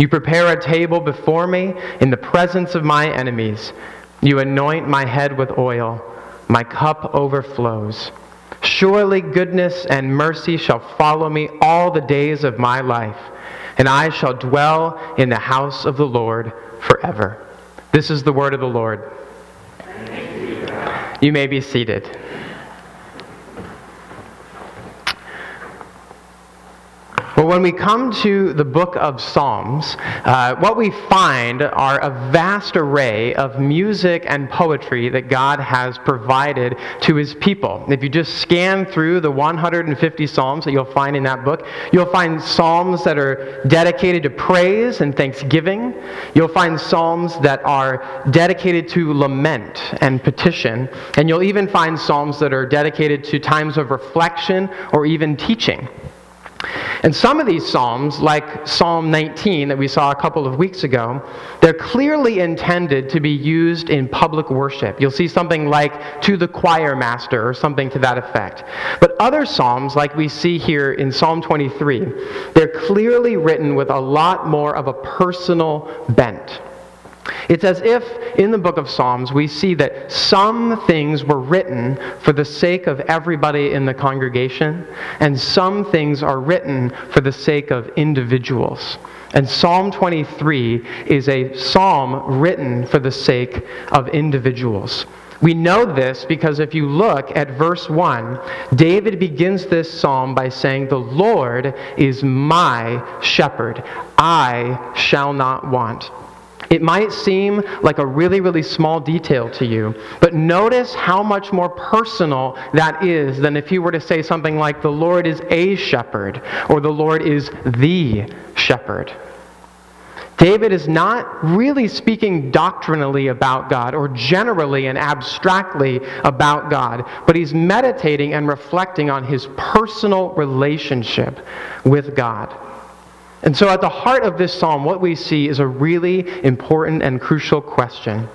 You prepare a table before me in the presence of my enemies. You anoint my head with oil. My cup overflows. Surely goodness and mercy shall follow me all the days of my life, and I shall dwell in the house of the Lord forever. This is the word of the Lord. You may be seated. Well, when we come to the book of Psalms, uh, what we find are a vast array of music and poetry that God has provided to his people. If you just scan through the 150 Psalms that you'll find in that book, you'll find Psalms that are dedicated to praise and thanksgiving. You'll find Psalms that are dedicated to lament and petition. And you'll even find Psalms that are dedicated to times of reflection or even teaching. And some of these Psalms, like Psalm 19 that we saw a couple of weeks ago, they're clearly intended to be used in public worship. You'll see something like to the choir master or something to that effect. But other Psalms, like we see here in Psalm 23, they're clearly written with a lot more of a personal bent. It's as if in the book of Psalms we see that some things were written for the sake of everybody in the congregation, and some things are written for the sake of individuals. And Psalm 23 is a psalm written for the sake of individuals. We know this because if you look at verse 1, David begins this psalm by saying, The Lord is my shepherd. I shall not want. It might seem like a really, really small detail to you, but notice how much more personal that is than if you were to say something like, The Lord is a shepherd, or The Lord is the shepherd. David is not really speaking doctrinally about God or generally and abstractly about God, but he's meditating and reflecting on his personal relationship with God. And so, at the heart of this psalm, what we see is a really important and crucial question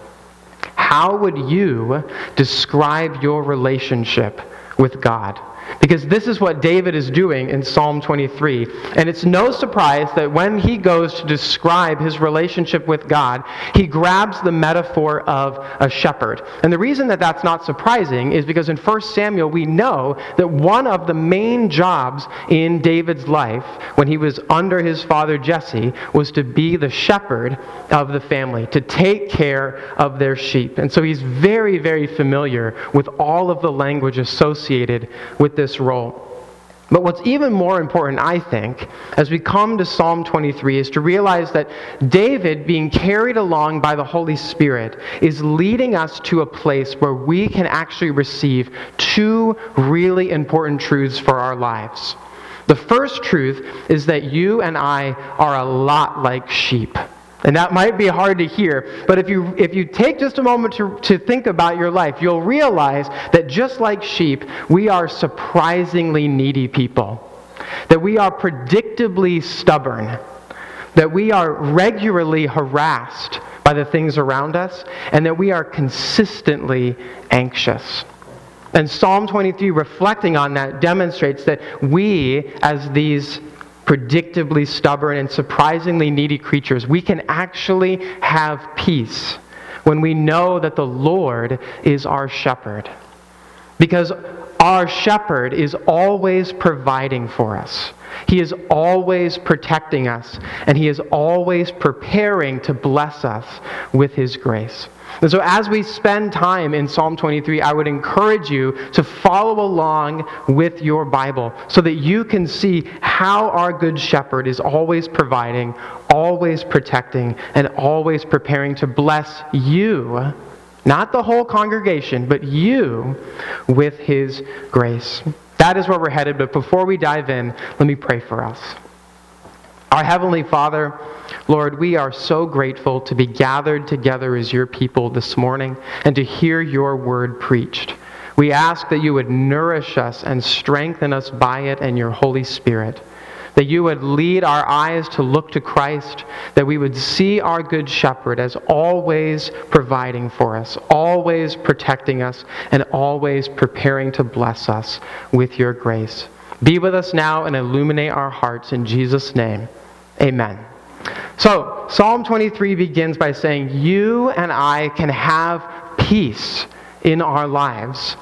How would you describe your relationship with God? Because this is what David is doing in Psalm 23. And it's no surprise that when he goes to describe his relationship with God, he grabs the metaphor of a shepherd. And the reason that that's not surprising is because in 1 Samuel, we know that one of the main jobs in David's life when he was under his father Jesse was to be the shepherd of the family, to take care of their sheep. And so he's very, very familiar with all of the language associated with this role. But what's even more important, I think, as we come to Psalm 23, is to realize that David, being carried along by the Holy Spirit, is leading us to a place where we can actually receive two really important truths for our lives. The first truth is that you and I are a lot like sheep. And that might be hard to hear, but if you, if you take just a moment to, to think about your life, you'll realize that just like sheep, we are surprisingly needy people. That we are predictably stubborn. That we are regularly harassed by the things around us, and that we are consistently anxious. And Psalm 23, reflecting on that, demonstrates that we, as these predictably stubborn and surprisingly needy creatures, we can actually have peace when we know that the Lord is our shepherd. Because our shepherd is always providing for us. He is always protecting us, and He is always preparing to bless us with His grace. And so, as we spend time in Psalm 23, I would encourage you to follow along with your Bible so that you can see how our Good Shepherd is always providing, always protecting, and always preparing to bless you, not the whole congregation, but you, with His grace. That is where we're headed, but before we dive in, let me pray for us. Our Heavenly Father, Lord, we are so grateful to be gathered together as your people this morning and to hear your word preached. We ask that you would nourish us and strengthen us by it and your Holy Spirit. That you would lead our eyes to look to Christ, that we would see our Good Shepherd as always providing for us, always protecting us, and always preparing to bless us with your grace. Be with us now and illuminate our hearts in Jesus' name. Amen. So, Psalm 23 begins by saying, You and I can have peace in our lives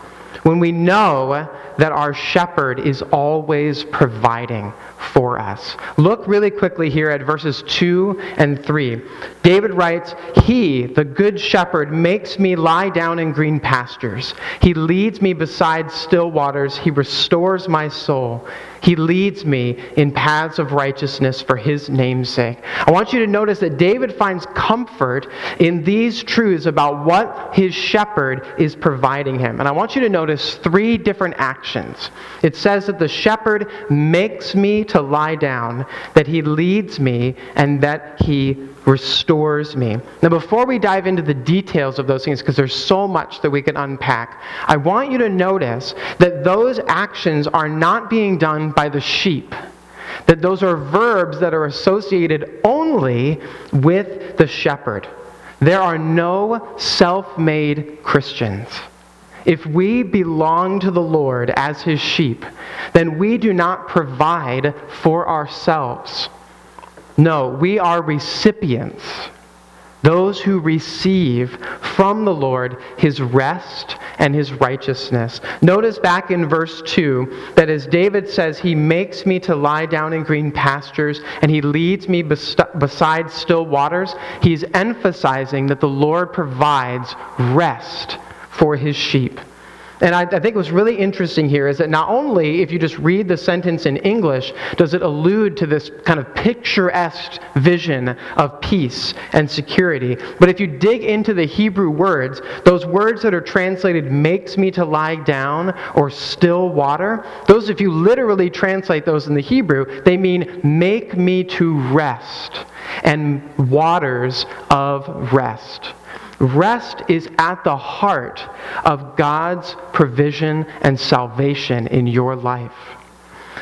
when we know that our shepherd is always providing for us. Look really quickly here at verses 2 and 3. David writes, He, the good shepherd, makes me lie down in green pastures. He leads me beside still waters. He restores my soul. He leads me in paths of righteousness for his name's sake. I want you to notice that David finds comfort in these truths about what his shepherd is providing him. And I want you to notice three different actions. It says that the shepherd makes me to lie down, that he leads me, and that he restores me. Now, before we dive into the details of those things, because there's so much that we can unpack, I want you to notice that those actions are not being done by the sheep. That those are verbs that are associated only with the shepherd. There are no self made Christians. If we belong to the Lord as his sheep, then we do not provide for ourselves. No, we are recipients, those who receive from the Lord his rest and his righteousness. Notice back in verse 2 that as David says, He makes me to lie down in green pastures and He leads me beside still waters, He's emphasizing that the Lord provides rest for His sheep. And I, I, think what's really interesting here is that not only, if you just read the sentence in English, does it allude to this kind of picturesque vision of peace and security, but if you dig into the Hebrew words, those words that are translated makes me to lie down or still water, those, if you literally translate those in the Hebrew, they mean make me to rest and waters of rest. Rest is at the heart of God's provision and salvation in your life.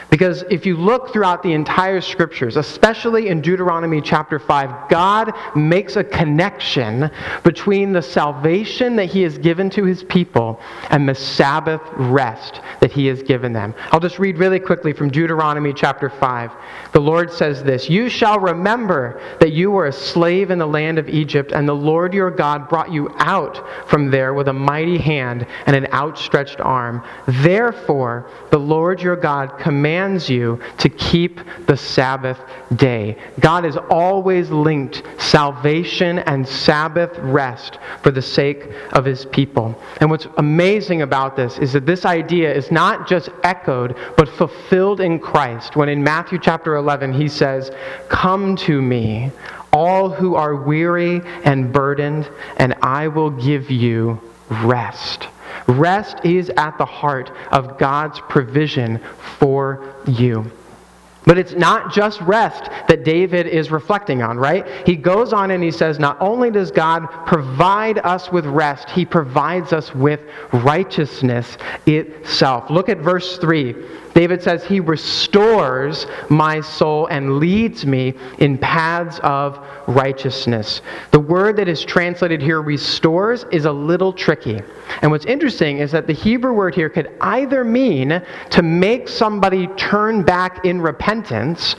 Because if you look throughout the entire scriptures, especially in Deuteronomy chapter 5, God makes a connection between the salvation that He has given to His people and the Sabbath rest that He has given them. I'll just read really quickly from Deuteronomy chapter 5. The Lord says this You shall remember that you were a slave in the land of Egypt, and the Lord your God brought you out from there with a mighty hand and an outstretched arm. Therefore, the Lord your God commands commands you to keep the Sabbath day. God has always linked salvation and Sabbath rest for the sake of his people. And what's amazing about this is that this idea is not just echoed, but fulfilled in Christ. When in Matthew chapter 11, he says, Come to me, all who are weary and burdened, and I will give you rest. Rest is at the heart of God's provision for you. But it's not just rest that David is reflecting on, right? He goes on and he says, Not only does God provide us with rest, he provides us with righteousness itself. Look at verse 3. David says, He restores my soul and leads me in paths of righteousness. The word that is translated here, restores, is a little tricky. And what's interesting is that the Hebrew word here could either mean to make somebody turn back in repentance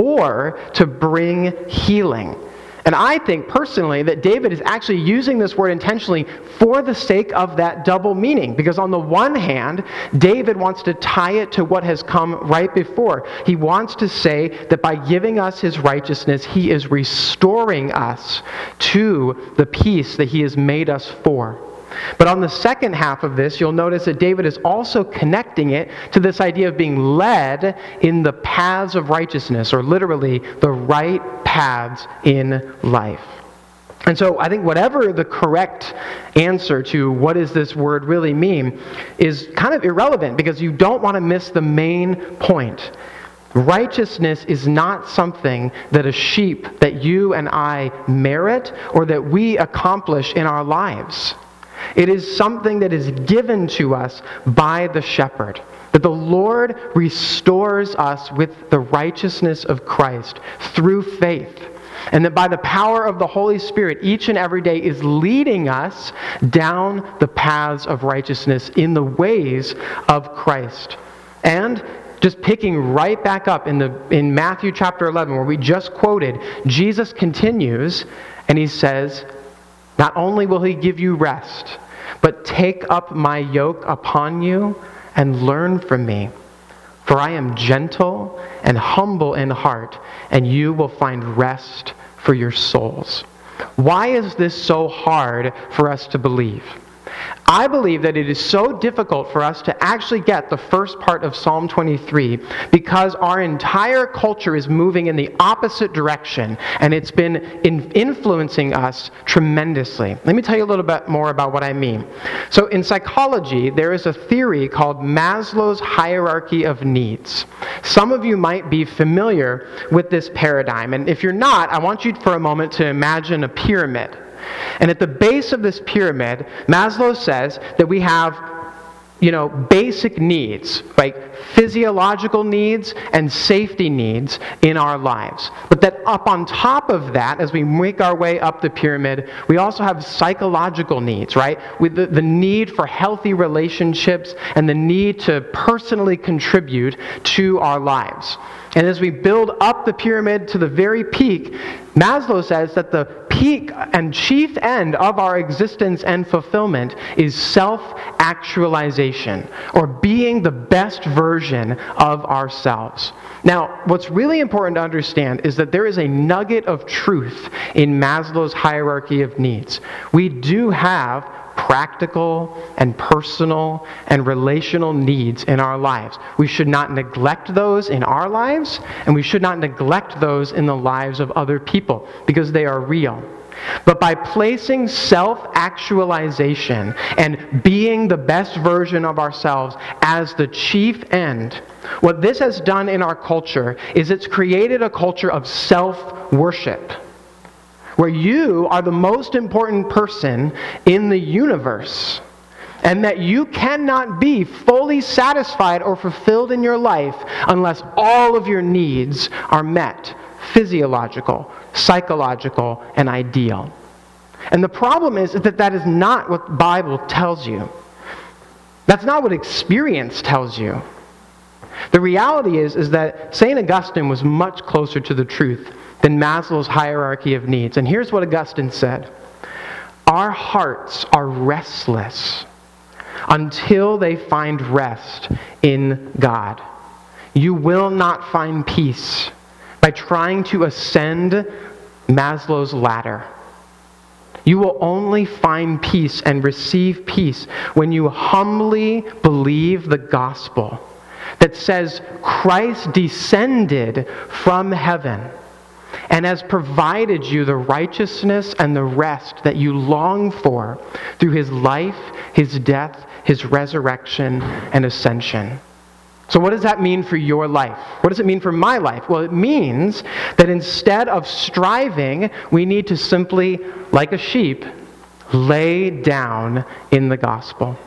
or to bring healing. And I think personally that David is actually using this word intentionally for the sake of that double meaning. Because on the one hand, David wants to tie it to what has come right before. He wants to say that by giving us his righteousness, he is restoring us to the peace that he has made us for. But on the second half of this, you'll notice that David is also connecting it to this idea of being led in the paths of righteousness, or literally the right paths in life. And so I think whatever the correct answer to what does this word really mean is kind of irrelevant because you don't want to miss the main point. Righteousness is not something that a sheep that you and I merit or that we accomplish in our lives. It is something that is given to us by the shepherd. That the Lord restores us with the righteousness of Christ through faith. And that by the power of the Holy Spirit, each and every day is leading us down the paths of righteousness in the ways of Christ. And just picking right back up in, the, in Matthew chapter 11, where we just quoted, Jesus continues and he says, Not only will he give you rest, but take up my yoke upon you and learn from me. For I am gentle and humble in heart, and you will find rest for your souls. Why is this so hard for us to believe? I believe that it is so difficult for us to actually get the first part of Psalm 23 because our entire culture is moving in the opposite direction and it's been in influencing us tremendously. Let me tell you a little bit more about what I mean. So, in psychology, there is a theory called Maslow's hierarchy of needs. Some of you might be familiar with this paradigm, and if you're not, I want you for a moment to imagine a pyramid. And at the base of this pyramid, Maslow says that we have you know, basic needs, like physiological needs and safety needs in our lives. But that up on top of that, as we make our way up the pyramid, we also have psychological needs, right? With the, the need for healthy relationships and the need to personally contribute to our lives. And as we build up the pyramid to the very peak, Maslow says that the peak and chief end of our existence and fulfillment is self actualization, or being the best version of ourselves. Now, what's really important to understand is that there is a nugget of truth in Maslow's hierarchy of needs. We do have practical and personal and relational needs in our lives. We should not neglect those in our lives, and we should not neglect those in the lives of other people because they are real. But by placing self actualization and being the best version of ourselves as the chief end, what this has done in our culture is it's created a culture of self worship where you are the most important person in the universe, and that you cannot be fully satisfied or fulfilled in your life unless all of your needs are met physiological, psychological, and ideal. And the problem is, that that is not what the Bible tells you. That's not what experience tells you. The reality is, is that St. Augustine was much closer to the truth than Maslow's hierarchy of needs. And here's what Augustine said Our hearts are restless until they find rest in God. You will not find peace by trying to ascend Maslow's ladder. You will only find peace and receive peace when you humbly believe the gospel that says Christ descended from heaven and has provided you the righteousness and the rest that you long for through his life, his death, his resurrection, and ascension. So, what does that mean for your life? What does it mean for my life? Well, it means that instead of striving, we need to simply, like a sheep, lay down in the gospel.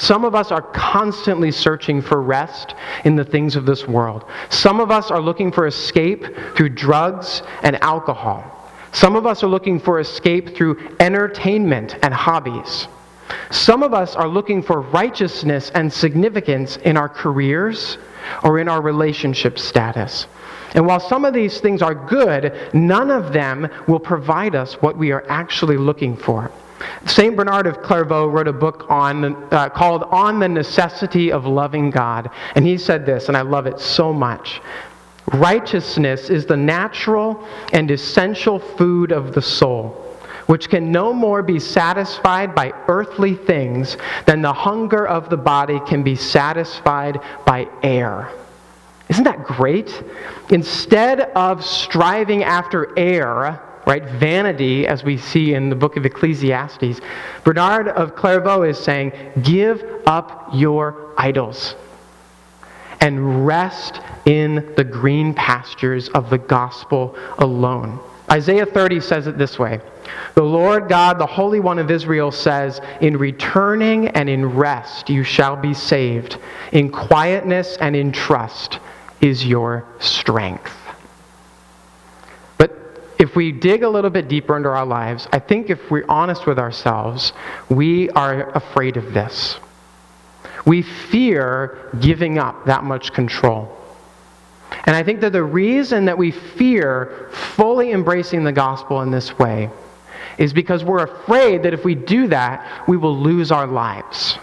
Some of us are constantly searching for rest in the things of this world. Some of us are looking for escape through drugs and alcohol. Some of us are looking for escape through entertainment and hobbies. Some of us are looking for righteousness and significance in our careers or in our relationship status. And while some of these things are good, none of them will provide us what we are actually looking for. St. Bernard of Clairvaux wrote a book on, uh, called On the Necessity of Loving God. And he said this, and I love it so much. Righteousness is the natural and essential food of the soul, which can no more be satisfied by earthly things than the hunger of the body can be satisfied by air. Isn't that great? Instead of striving after air, right? Vanity, as we see in the book of Ecclesiastes. Bernard of Clairvaux is saying, give up your idols and rest in the green pastures of the gospel alone. Isaiah 30 says it this way The Lord God, the Holy One of Israel, says, In returning and in rest you shall be saved. In quietness and in trust is your strength. If we dig a little bit deeper into our lives, I think if we're honest with ourselves, we are afraid of this. We fear giving up that much control. And I think that the reason that we fear fully embracing the gospel in this way is because we're afraid that if we do that, we will lose our lives.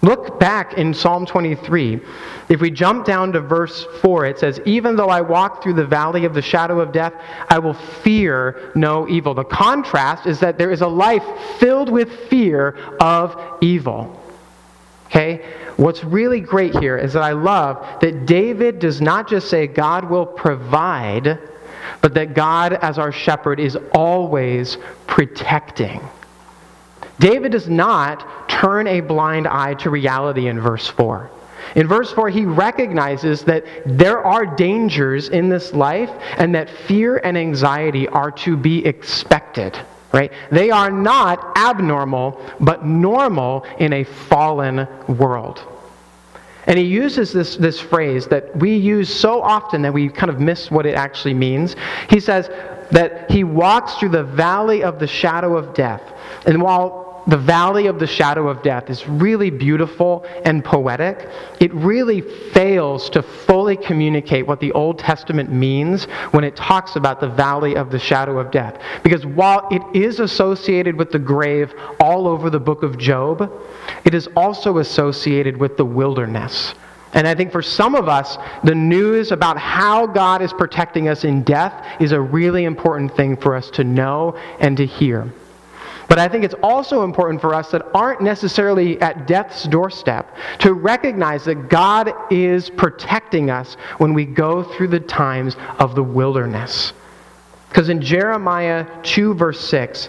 Look back in Psalm 23. If we jump down to verse 4, it says, Even though I walk through the valley of the shadow of death, I will fear no evil. The contrast is that there is a life filled with fear of evil. Okay? What's really great here is that I love that David does not just say God will provide, but that God, as our shepherd, is always protecting. David does not turn a blind eye to reality in verse 4. In verse 4, he recognizes that there are dangers in this life and that fear and anxiety are to be expected right? They are not abnormal, but normal in a fallen world. And he uses this, this phrase that we use so often that we kind of miss what it actually means. He says that he walks through the valley of the shadow of death. And while the valley of the shadow of death is really beautiful and poetic, it really fails to fully communicate what the Old Testament means when it talks about the valley of the shadow of death. Because while it is associated with the grave all over the book of Job, it is also associated with the wilderness. And I think for some of us, the news about how God is protecting us in death is a really important thing for us to know and to hear. But I think it's also important for us that aren't necessarily at death's doorstep to recognize that God is protecting us when we go through the times of the wilderness. Because in Jeremiah 2, verse 6,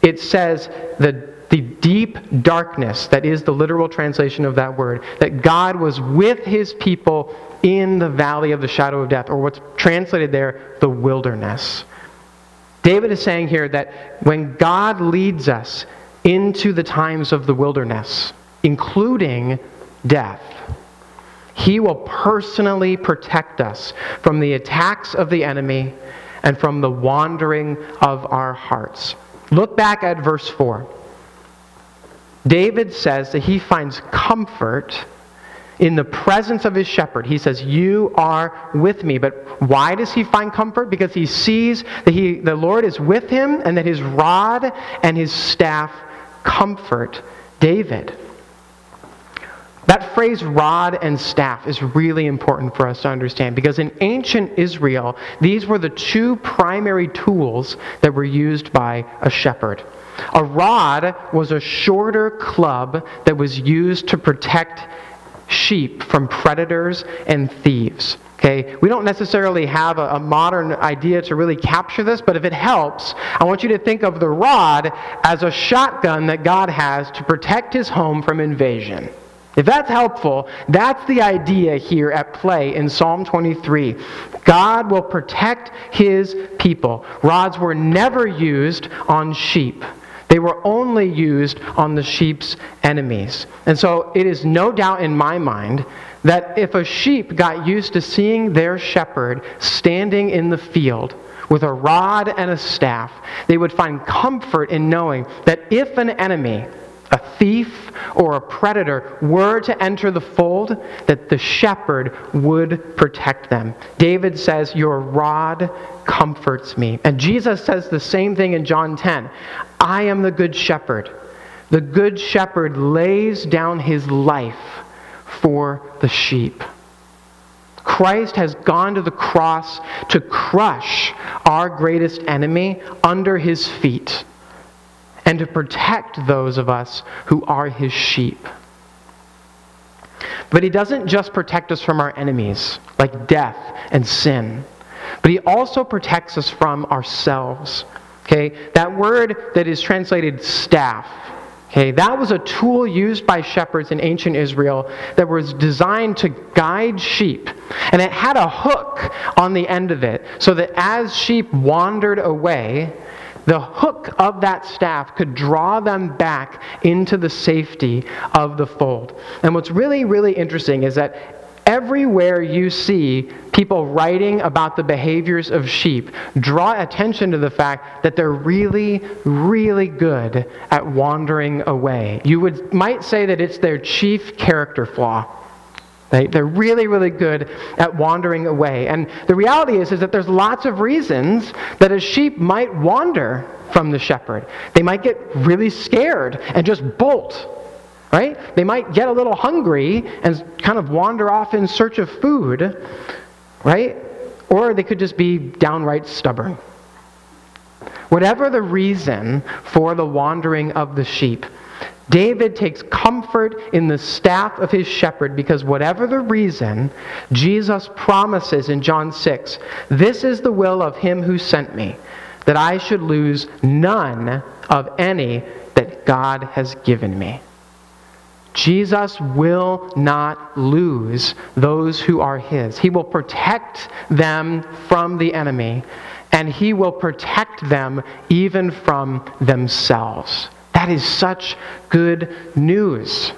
it says that the deep darkness, that is the literal translation of that word, that God was with his people in the valley of the shadow of death, or what's translated there, the wilderness. David is saying here that when God leads us into the times of the wilderness, including death, he will personally protect us from the attacks of the enemy and from the wandering of our hearts. Look back at verse 4. David says that he finds comfort in the presence of his shepherd. He says, You are with me. But why does he find comfort? Because he sees that he, the Lord is with him and that his rod and his staff comfort David. That phrase, rod and staff, is really important for us to understand because in ancient Israel, these were the two primary tools that were used by a shepherd. A rod was a shorter club that was used to protect sheep from predators and thieves. Okay, we don't necessarily have a, a, modern idea to really capture this, but if it helps, I want you to think of the rod as a shotgun that God has to protect his home from invasion. If that's helpful, that's the idea here at play in Psalm 23. God will protect his people. Rods were never used on sheep. They were only used on the sheep's enemies. And so it is no doubt in my mind that if a sheep got used to seeing their shepherd standing in the field with a rod and a staff, they would find comfort in knowing that if an enemy, a thief or a predator were to enter the fold, that the shepherd would protect them. David says, Your rod comforts me. And Jesus says the same thing in John 10 I am the good shepherd. The good shepherd lays down his life for the sheep. Christ has gone to the cross to crush our greatest enemy under his feet and to protect those of us who are his sheep. But he doesn't just protect us from our enemies, like death and sin, but he also protects us from ourselves. Okay? That word that is translated staff, Okay, that was a tool used by shepherds in ancient Israel that was designed to guide sheep. And it had a hook on the end of it so that as sheep wandered away, the hook of that staff could draw them back into the safety of the fold. And what's really, really interesting is that everywhere you see people writing about the behaviors of sheep, draw attention to the fact that they're really, really good at wandering away. You would, might say that it's their chief character flaw. They, they're really, really good at wandering away. And the reality is, is that there's lots of reasons that a sheep might wander from the shepherd. They might get really scared and just bolt, right? They might get a little hungry and kind of wander off in search of food, right? Or they could just be downright stubborn. Whatever the reason for the wandering of the sheep, David takes comfort in the staff of his shepherd because, whatever the reason, Jesus promises in John 6 This is the will of him who sent me, that I should lose none of any that God has given me. Jesus will not lose those who are his. He will protect them from the enemy, and he will protect them even from themselves. That is such good news.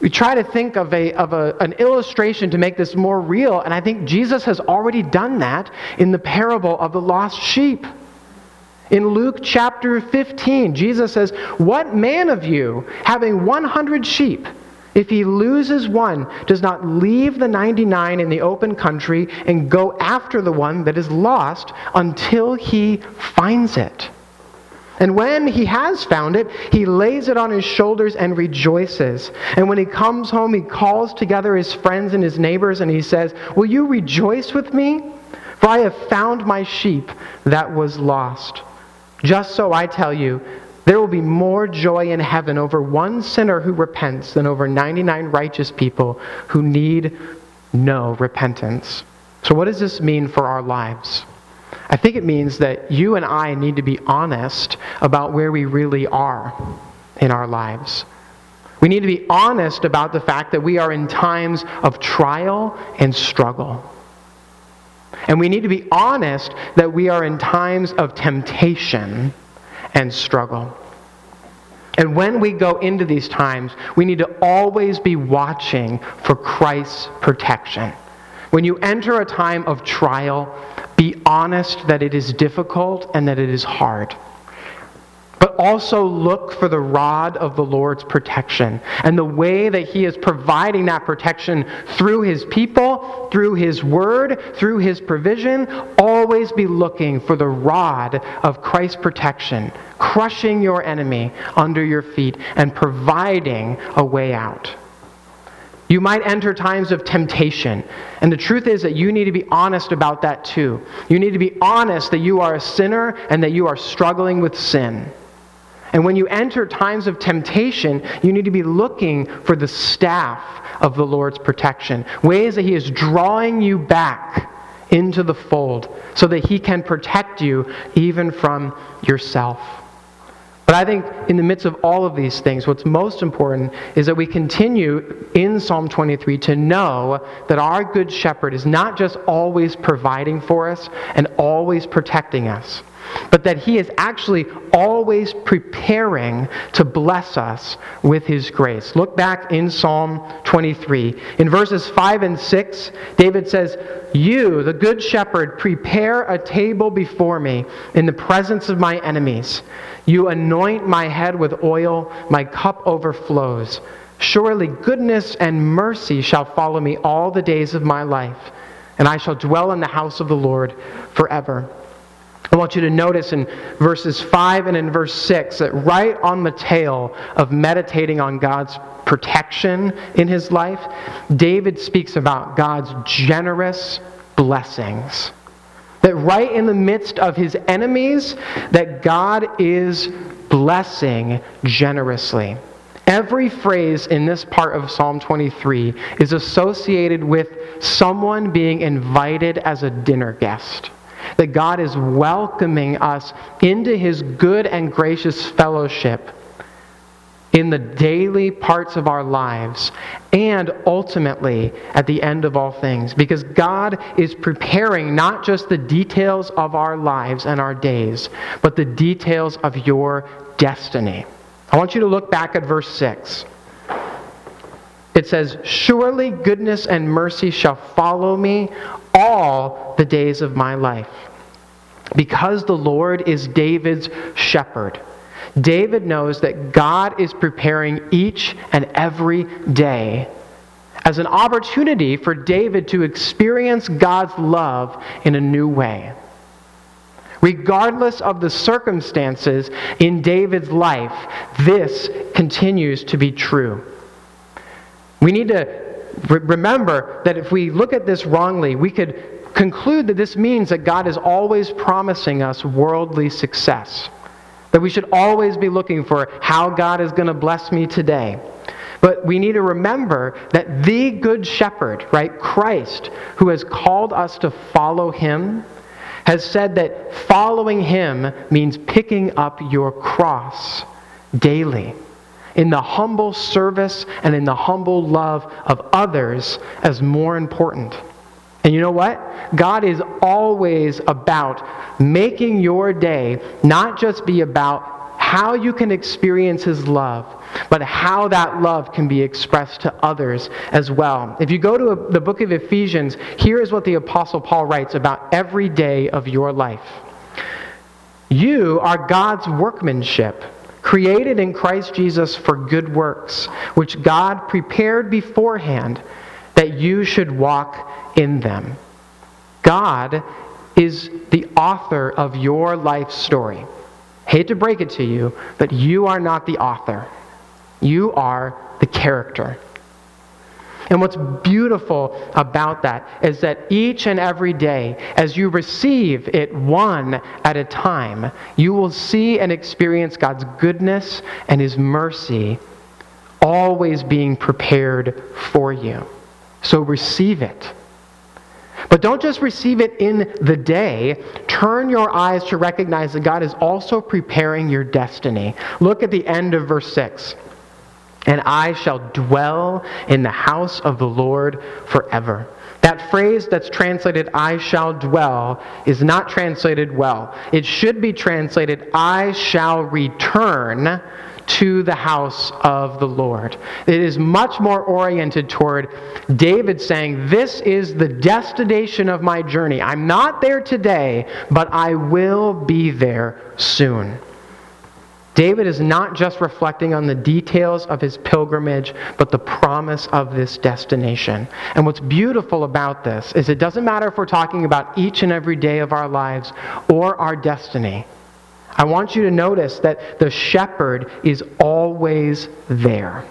We try to think of, a, of a, an illustration to make this more real, and I think Jesus has already done that in the parable of the lost sheep. In Luke chapter 15, Jesus says, What man of you, having 100 sheep, if he loses one, does not leave the 99 in the open country and go after the one that is lost until he finds it? And when he has found it, he lays it on his shoulders and rejoices. And when he comes home, he calls together his friends and his neighbors and he says, Will you rejoice with me? For I have found my sheep that was lost. Just so I tell you, there will be more joy in heaven over one sinner who repents than over 99 righteous people who need no repentance. So, what does this mean for our lives? I think it means that you and I need to be honest about where we really are in our lives. We need to be honest about the fact that we are in times of trial and struggle. And we need to be honest that we are in times of temptation and struggle. And when we go into these times, we need to always be watching for Christ's protection. When you enter a time of trial, be honest that it is difficult and that it is hard. But also look for the rod of the Lord's protection and the way that He is providing that protection through His people, through His word, through His provision. Always be looking for the rod of Christ's protection, crushing your enemy under your feet and providing a way out. You might enter times of temptation. And the truth is that you need to be honest about that too. You need to be honest that you are a sinner and that you are struggling with sin. And when you enter times of temptation, you need to be looking for the staff of the Lord's protection, ways that He is drawing you back into the fold so that He can protect you even from yourself. But I think in the midst of all of these things, what's most important is that we continue in Psalm 23 to know that our good shepherd is not just always providing for us and always protecting us, but that he is actually always preparing to bless us with his grace. Look back in Psalm 23. In verses 5 and 6, David says, You, the good shepherd, prepare a table before me in the presence of my enemies. You anoint my head with oil, my cup overflows. Surely goodness and mercy shall follow me all the days of my life, and I shall dwell in the house of the Lord forever. I want you to notice in verses 5 and in verse 6 that right on the tail of meditating on God's protection in his life, David speaks about God's generous blessings. That right in the midst of his enemies, that God is blessing generously. Every phrase in this part of Psalm 23 is associated with someone being invited as a dinner guest. That God is welcoming us into his good and gracious fellowship in the daily parts of our lives and ultimately at the end of all things. Because God is preparing not just the details of our lives and our days, but the details of your destiny. I want you to look back at verse 6. It says, Surely goodness and mercy shall follow me all the days of my life. Because the Lord is David's shepherd. David knows that God is preparing each and every day as an opportunity for David to experience God's love in a new way. Regardless of the circumstances in David's life, this continues to be true. We need to re- remember that if we look at this wrongly, we could conclude that this means that God is always promising us worldly success. That we should always be looking for how God is going to bless me today. But we need to remember that the Good Shepherd, right, Christ, who has called us to follow him, has said that following him means picking up your cross daily in the humble service and in the humble love of others as more important. And you know what? God is always about making your day not just be about how you can experience His love, but how that love can be expressed to others as well. If you go to a, the book of Ephesians, here is what the Apostle Paul writes about every day of your life. You are God's workmanship created in Christ Jesus for good works, which God prepared beforehand that you should walk in them. God is the author of your life story. Hate to break it to you, but you are not the author. You are the character. And what's beautiful about that is that each and every day, as you receive it one at a time, you will see and experience God's goodness and His mercy always being prepared for you. So receive it. But don't just receive it in the day. Turn your eyes to recognize that God is also preparing your destiny. Look at the end of verse 6 and I shall dwell in the house of the Lord forever. That phrase that's translated, I shall dwell, is not translated well. It should be translated, I shall return to the house of the Lord. It is much more oriented toward David saying, This is the destination of my journey. I'm not there today, but I will be there soon. David is not just reflecting on the details of his pilgrimage, but the promise of this destination. And what's beautiful about this is it doesn't matter if we're talking about each and every day of our lives or our destiny. I want you to notice that the shepherd is always there.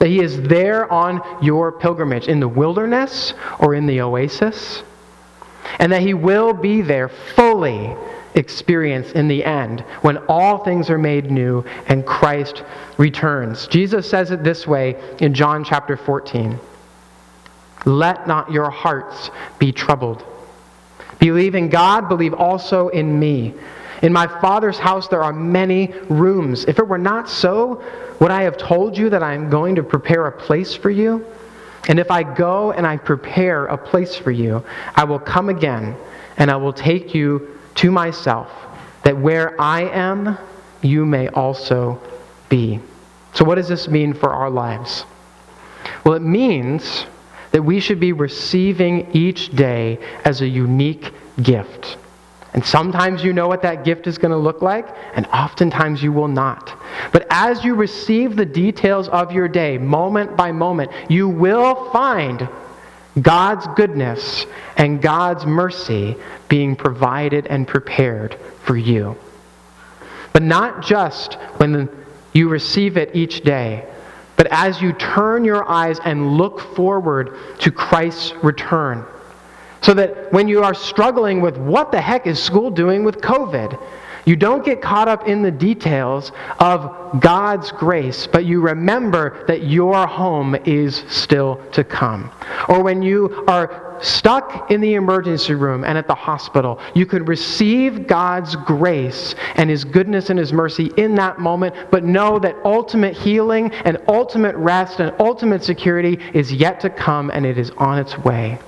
That he is there on your pilgrimage in the wilderness or in the oasis. And that he will be there fully experience in the end when all things are made new and Christ returns. Jesus says it this way in John chapter 14 Let not your hearts be troubled. Believe in God, believe also in me. In my Father's house there are many rooms. If it were not so, would I have told you that I am going to prepare a place for you? And if I go and I prepare a place for you, I will come again and I will take you to myself, that where I am, you may also be. So, what does this mean for our lives? Well, it means that we should be receiving each day as a unique gift. And sometimes you know what that gift is going to look like, and oftentimes you will not. But as you receive the details of your day, moment by moment, you will find God's goodness and God's mercy being provided and prepared for you. But not just when you receive it each day, but as you turn your eyes and look forward to Christ's return. So that when you are struggling with what the heck is school doing with COVID, you don't get caught up in the details of God's grace, but you remember that your home is still to come. Or when you are stuck in the emergency room and at the hospital, you can receive God's grace and His goodness and His mercy in that moment, but know that ultimate healing and ultimate rest and ultimate security is yet to come and it is on its way.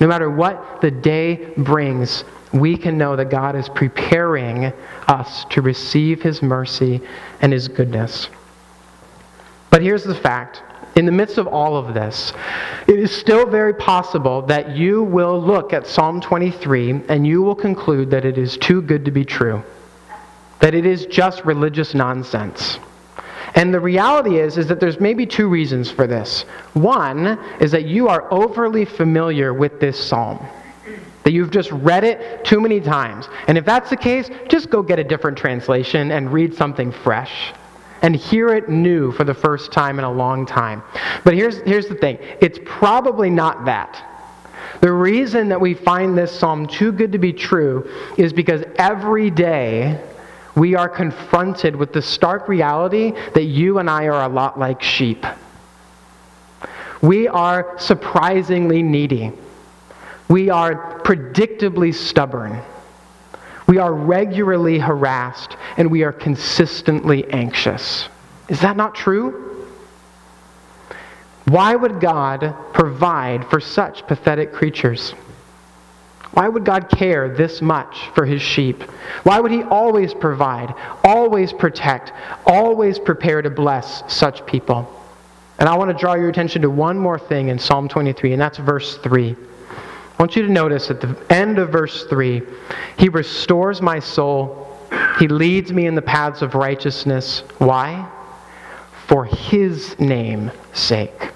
No matter what the day brings, we can know that God is preparing us to receive His mercy and His goodness. But here's the fact in the midst of all of this, it is still very possible that you will look at Psalm 23 and you will conclude that it is too good to be true, that it is just religious nonsense. And the reality is is that there's maybe two reasons for this. One is that you are overly familiar with this psalm. That you've just read it too many times. And if that's the case, just go get a different translation and read something fresh and hear it new for the first time in a long time. But here's, here's the thing it's probably not that. The reason that we find this psalm too good to be true is because every day we are confronted with the stark reality that you and I are a lot like sheep. We are surprisingly needy. We are predictably stubborn. We are regularly harassed and we are consistently anxious. Is that not true? Why would God provide for such pathetic creatures? Why would God care this much for his sheep? Why would he always provide, always protect, always prepare to bless such people? And I want to draw your attention to one more thing in Psalm 23, and that's verse 3. Want you to notice at the end of verse 3 He restores my soul, He leads me in the paths of righteousness. Why? For His name's sake.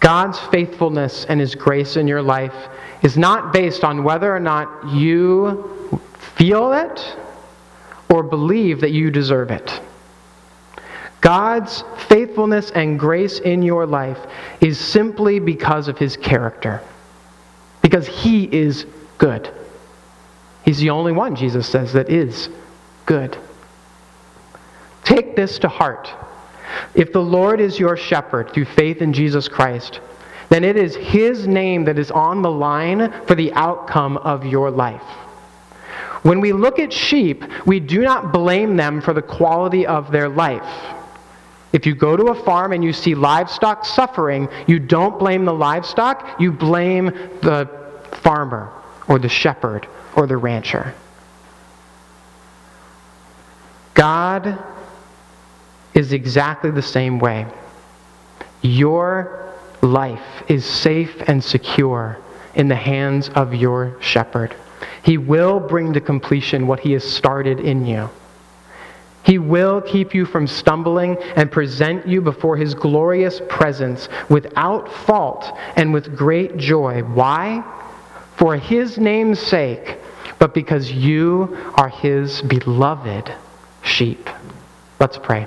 God's faithfulness and His grace in your life is not based on whether or not you feel it or believe that you deserve it. God's faithfulness and grace in your life is simply because of his character. Because he is good. He's the only one, Jesus says, that is good. Take this to heart. If the Lord is your shepherd through faith in Jesus Christ, then it is his name that is on the line for the outcome of your life. When we look at sheep, we do not blame them for the quality of their life. If you go to a farm and you see livestock suffering, you don't blame the livestock, you blame the farmer or the shepherd or the rancher. God is exactly the same way. Your life is safe and secure in the hands of your shepherd. He will bring to completion what he has started in you. He will keep you from stumbling and present you before his glorious presence without fault and with great joy. Why? For his name's sake, but because you are his beloved sheep. Let's pray.